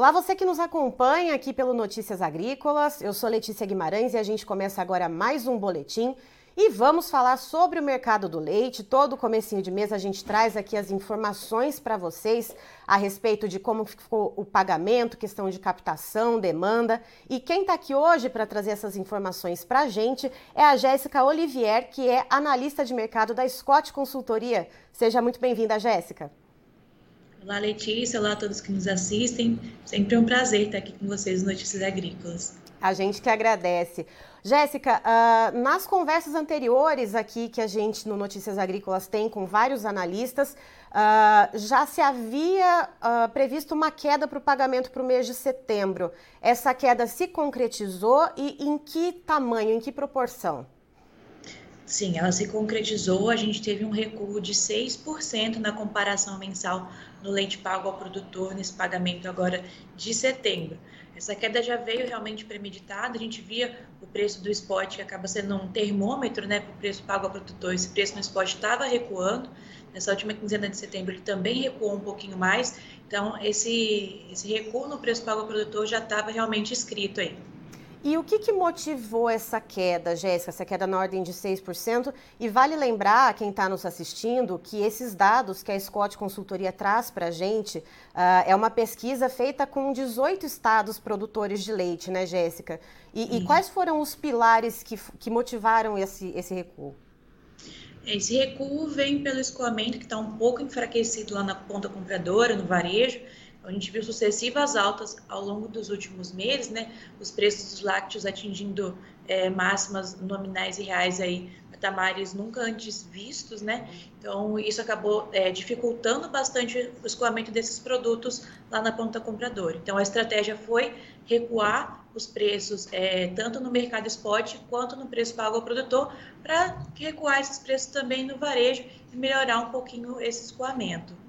Olá, você que nos acompanha aqui pelo Notícias Agrícolas. Eu sou Letícia Guimarães e a gente começa agora mais um boletim. E vamos falar sobre o mercado do leite. Todo comecinho de mês a gente traz aqui as informações para vocês a respeito de como ficou o pagamento, questão de captação, demanda. E quem está aqui hoje para trazer essas informações para a gente é a Jéssica Olivier, que é analista de mercado da Scott Consultoria. Seja muito bem-vinda, Jéssica. Olá, Letícia. Olá a todos que nos assistem. Sempre é um prazer estar aqui com vocês no Notícias Agrícolas. A gente que agradece. Jéssica, uh, nas conversas anteriores aqui que a gente no Notícias Agrícolas tem com vários analistas, uh, já se havia uh, previsto uma queda para o pagamento para o mês de setembro. Essa queda se concretizou e em que tamanho, em que proporção? Sim, ela se concretizou. A gente teve um recuo de 6% na comparação mensal no leite pago ao produtor nesse pagamento agora de setembro. Essa queda já veio realmente premeditada. A gente via o preço do spot, que acaba sendo um termômetro né, para o preço pago ao produtor. Esse preço no spot estava recuando. Nessa última quinzena de setembro, ele também recuou um pouquinho mais. Então, esse, esse recuo no preço pago ao produtor já estava realmente escrito aí. E o que, que motivou essa queda, Jéssica, essa queda na ordem de 6%? E vale lembrar, quem está nos assistindo, que esses dados que a Scott Consultoria traz para a gente uh, é uma pesquisa feita com 18 estados produtores de leite, né, Jéssica? E, e quais foram os pilares que, que motivaram esse, esse recuo? Esse recuo vem pelo escoamento que está um pouco enfraquecido lá na ponta compradora, no varejo, a gente viu sucessivas altas ao longo dos últimos meses, né? Os preços dos lácteos atingindo é, máximas nominais e reais aí, patamares nunca antes vistos, né? Então, isso acabou é, dificultando bastante o escoamento desses produtos lá na ponta compradora. Então, a estratégia foi recuar os preços é, tanto no mercado spot quanto no preço pago ao produtor para recuar esses preços também no varejo e melhorar um pouquinho esse escoamento.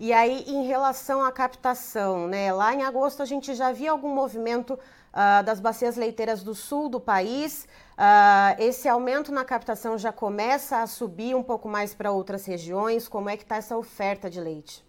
E aí, em relação à captação, né? Lá em agosto a gente já via algum movimento uh, das bacias leiteiras do sul do país. Uh, esse aumento na captação já começa a subir um pouco mais para outras regiões. Como é que está essa oferta de leite?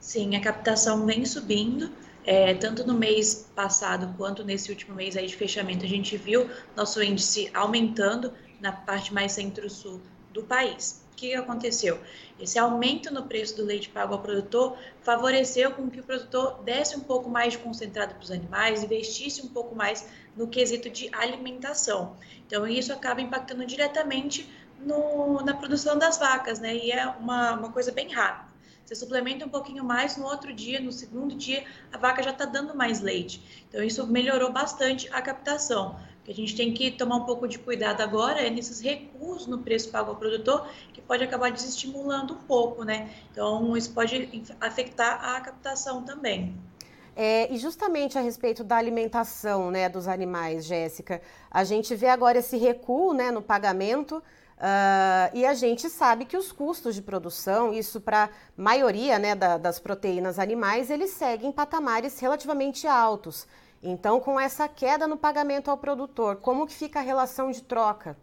Sim, a captação vem subindo. É, tanto no mês passado quanto nesse último mês aí de fechamento, a gente viu nosso índice aumentando na parte mais centro-sul do país. O que aconteceu? Esse aumento no preço do leite pago ao produtor favoreceu com que o produtor desse um pouco mais de concentrado para os animais, investisse um pouco mais no quesito de alimentação. Então, isso acaba impactando diretamente no, na produção das vacas, né? E é uma, uma coisa bem rápida. Você suplementa um pouquinho mais, no outro dia, no segundo dia, a vaca já está dando mais leite. Então, isso melhorou bastante a captação que a gente tem que tomar um pouco de cuidado agora é nesses recursos no preço pago ao produtor, que pode acabar desestimulando um pouco, né? Então, isso pode afetar a captação também. É, e justamente a respeito da alimentação né, dos animais, Jéssica, a gente vê agora esse recuo né, no pagamento uh, e a gente sabe que os custos de produção, isso para a maioria né, da, das proteínas animais, eles seguem patamares relativamente altos. Então, com essa queda no pagamento ao produtor, como que fica a relação de troca?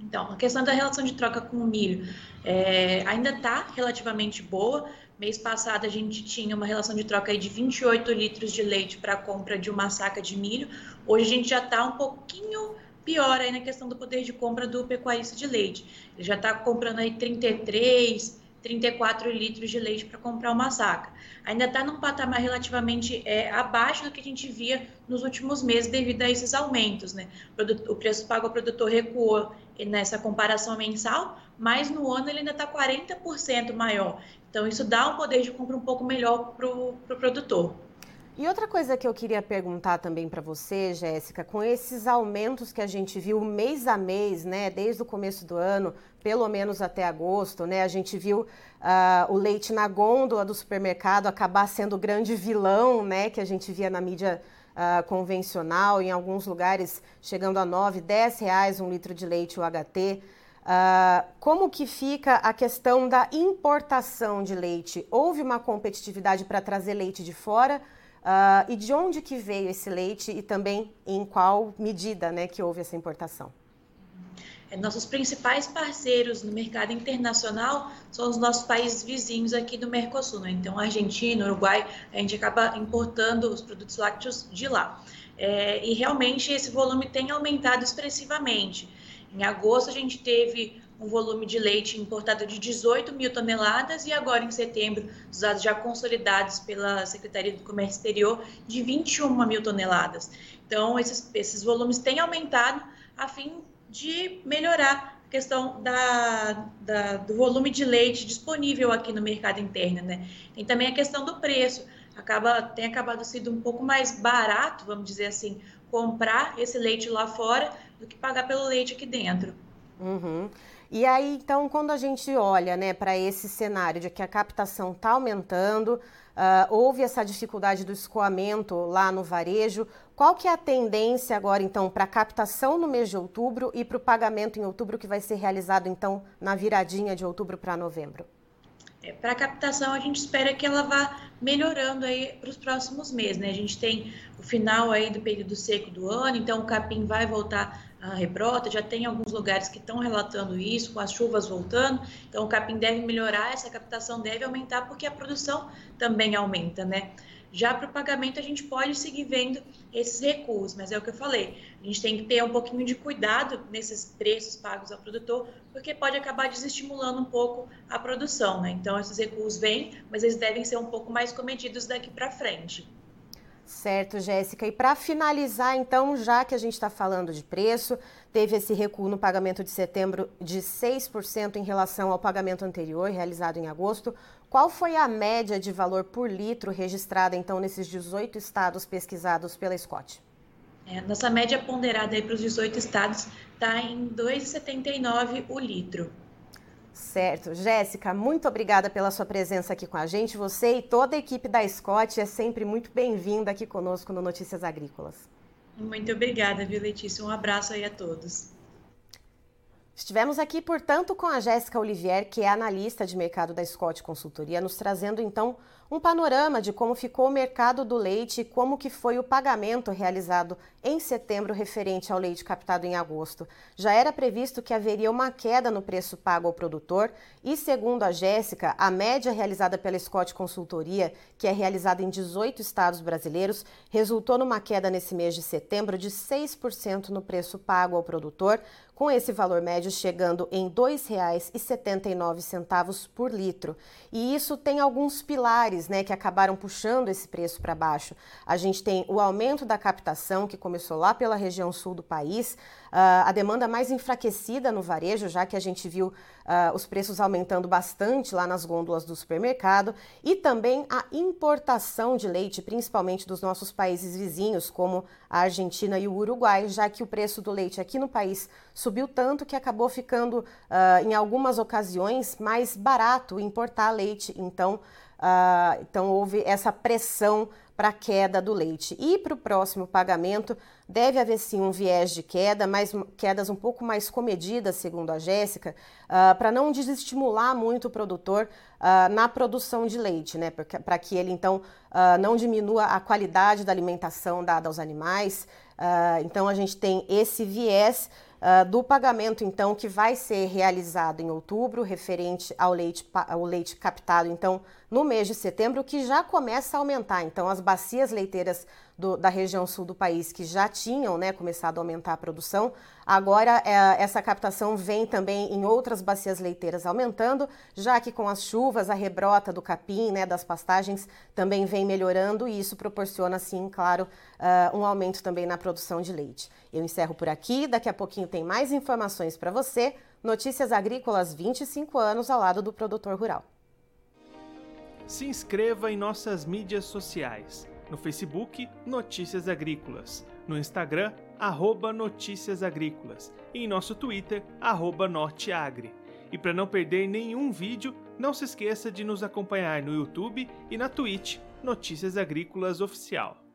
Então, a questão da relação de troca com o milho é, ainda está relativamente boa. Mês passado a gente tinha uma relação de troca de 28 litros de leite para a compra de uma saca de milho. Hoje a gente já está um pouquinho pior aí na questão do poder de compra do pecuarista de leite. Ele já está comprando aí 33, 34 litros de leite para comprar uma saca. Ainda está num patamar relativamente é, abaixo do que a gente via nos últimos meses devido a esses aumentos. Né? O preço pago ao produtor recuou nessa comparação mensal, mas no ano ele ainda está 40% maior. Então isso dá um poder de compra um pouco melhor para o pro produtor. E outra coisa que eu queria perguntar também para você, Jéssica, com esses aumentos que a gente viu mês a mês, né, desde o começo do ano, pelo menos até agosto, né, a gente viu uh, o leite na gôndola do supermercado acabar sendo o grande vilão, né, que a gente via na mídia uh, convencional, em alguns lugares chegando a 9, 10 reais um litro de leite UHT. Uh, como que fica a questão da importação de leite? Houve uma competitividade para trazer leite de fora? Uh, e de onde que veio esse leite e também em qual medida né, que houve essa importação? É, nossos principais parceiros no mercado internacional são os nossos países vizinhos aqui do Mercosul. Né? Então, Argentina, Uruguai, a gente acaba importando os produtos lácteos de lá. É, e realmente esse volume tem aumentado expressivamente. Em agosto, a gente teve um volume de leite importado de 18 mil toneladas e agora em setembro, os dados já consolidados pela Secretaria do Comércio Exterior, de 21 mil toneladas. Então, esses, esses volumes têm aumentado a fim de melhorar a questão da, da, do volume de leite disponível aqui no mercado interno, né? Tem também a questão do preço. Acaba, tem acabado sendo um pouco mais barato, vamos dizer assim, comprar esse leite lá fora do que pagar pelo leite aqui dentro. Uhum. E aí, então, quando a gente olha né, para esse cenário de que a captação está aumentando, uh, houve essa dificuldade do escoamento lá no varejo, qual que é a tendência agora, então, para a captação no mês de outubro e para o pagamento em outubro, que vai ser realizado, então, na viradinha de outubro para novembro? É, para a captação, a gente espera que ela vá melhorando aí para os próximos meses, né? A gente tem o final aí do período seco do ano, então o capim vai voltar a rebrota, já tem alguns lugares que estão relatando isso, com as chuvas voltando, então o capim deve melhorar, essa captação deve aumentar, porque a produção também aumenta, né? Já para o pagamento, a gente pode seguir vendo esses recuos, mas é o que eu falei, a gente tem que ter um pouquinho de cuidado nesses preços pagos ao produtor, porque pode acabar desestimulando um pouco a produção, né? Então, esses recuos vêm, mas eles devem ser um pouco mais comedidos daqui para frente. Certo, Jéssica. E para finalizar, então, já que a gente está falando de preço, teve esse recuo no pagamento de setembro de 6% em relação ao pagamento anterior, realizado em agosto. Qual foi a média de valor por litro registrada, então, nesses 18 estados pesquisados pela Scott? É, nossa média ponderada para os 18 estados está em R$ 2,79 o litro. Certo. Jéssica, muito obrigada pela sua presença aqui com a gente. Você e toda a equipe da Scott é sempre muito bem-vinda aqui conosco no Notícias Agrícolas. Muito obrigada, viu, Letícia? Um abraço aí a todos. Estivemos aqui, portanto, com a Jéssica Olivier, que é analista de mercado da Scott Consultoria, nos trazendo então um panorama de como ficou o mercado do leite e como que foi o pagamento realizado em setembro referente ao leite captado em agosto. Já era previsto que haveria uma queda no preço pago ao produtor e, segundo a Jéssica, a média realizada pela Scott Consultoria, que é realizada em 18 estados brasileiros, resultou numa queda nesse mês de setembro de 6% no preço pago ao produtor, com esse valor médio chegando em R$ 2,79 por litro. E isso tem alguns pilares né, que acabaram puxando esse preço para baixo. A gente tem o aumento da captação, que começou lá pela região sul do país, uh, a demanda mais enfraquecida no varejo, já que a gente viu uh, os preços aumentando bastante lá nas gôndolas do supermercado, e também a importação de leite, principalmente dos nossos países vizinhos, como a Argentina e o Uruguai, já que o preço do leite aqui no país subiu tanto que acabou ficando, uh, em algumas ocasiões, mais barato importar leite. Então, Uh, então, houve essa pressão para a queda do leite. E para o próximo pagamento, deve haver sim um viés de queda, mas quedas um pouco mais comedidas, segundo a Jéssica, uh, para não desestimular muito o produtor uh, na produção de leite, né? Para que ele, então, não diminua a qualidade da alimentação dada aos animais. então, a gente tem esse viés. Uh, do pagamento, então, que vai ser realizado em outubro, referente ao leite, ao leite captado, então, no mês de setembro, que já começa a aumentar. Então, as bacias leiteiras do, da região sul do país, que já tinham né, começado a aumentar a produção, agora é, essa captação vem também em outras bacias leiteiras aumentando, já que com as chuvas, a rebrota do capim, né, das pastagens, também vem melhorando e isso proporciona, assim, claro, uh, um aumento também na produção de leite. Eu encerro por aqui, daqui a pouquinho tem mais informações para você. Notícias Agrícolas 25 anos ao lado do produtor rural. Se inscreva em nossas mídias sociais. No Facebook, Notícias Agrícolas. No Instagram, arroba Notícias Agrícolas. E em nosso Twitter, arroba Norteagri. E para não perder nenhum vídeo, não se esqueça de nos acompanhar no YouTube e na Twitch, Notícias Agrícolas Oficial.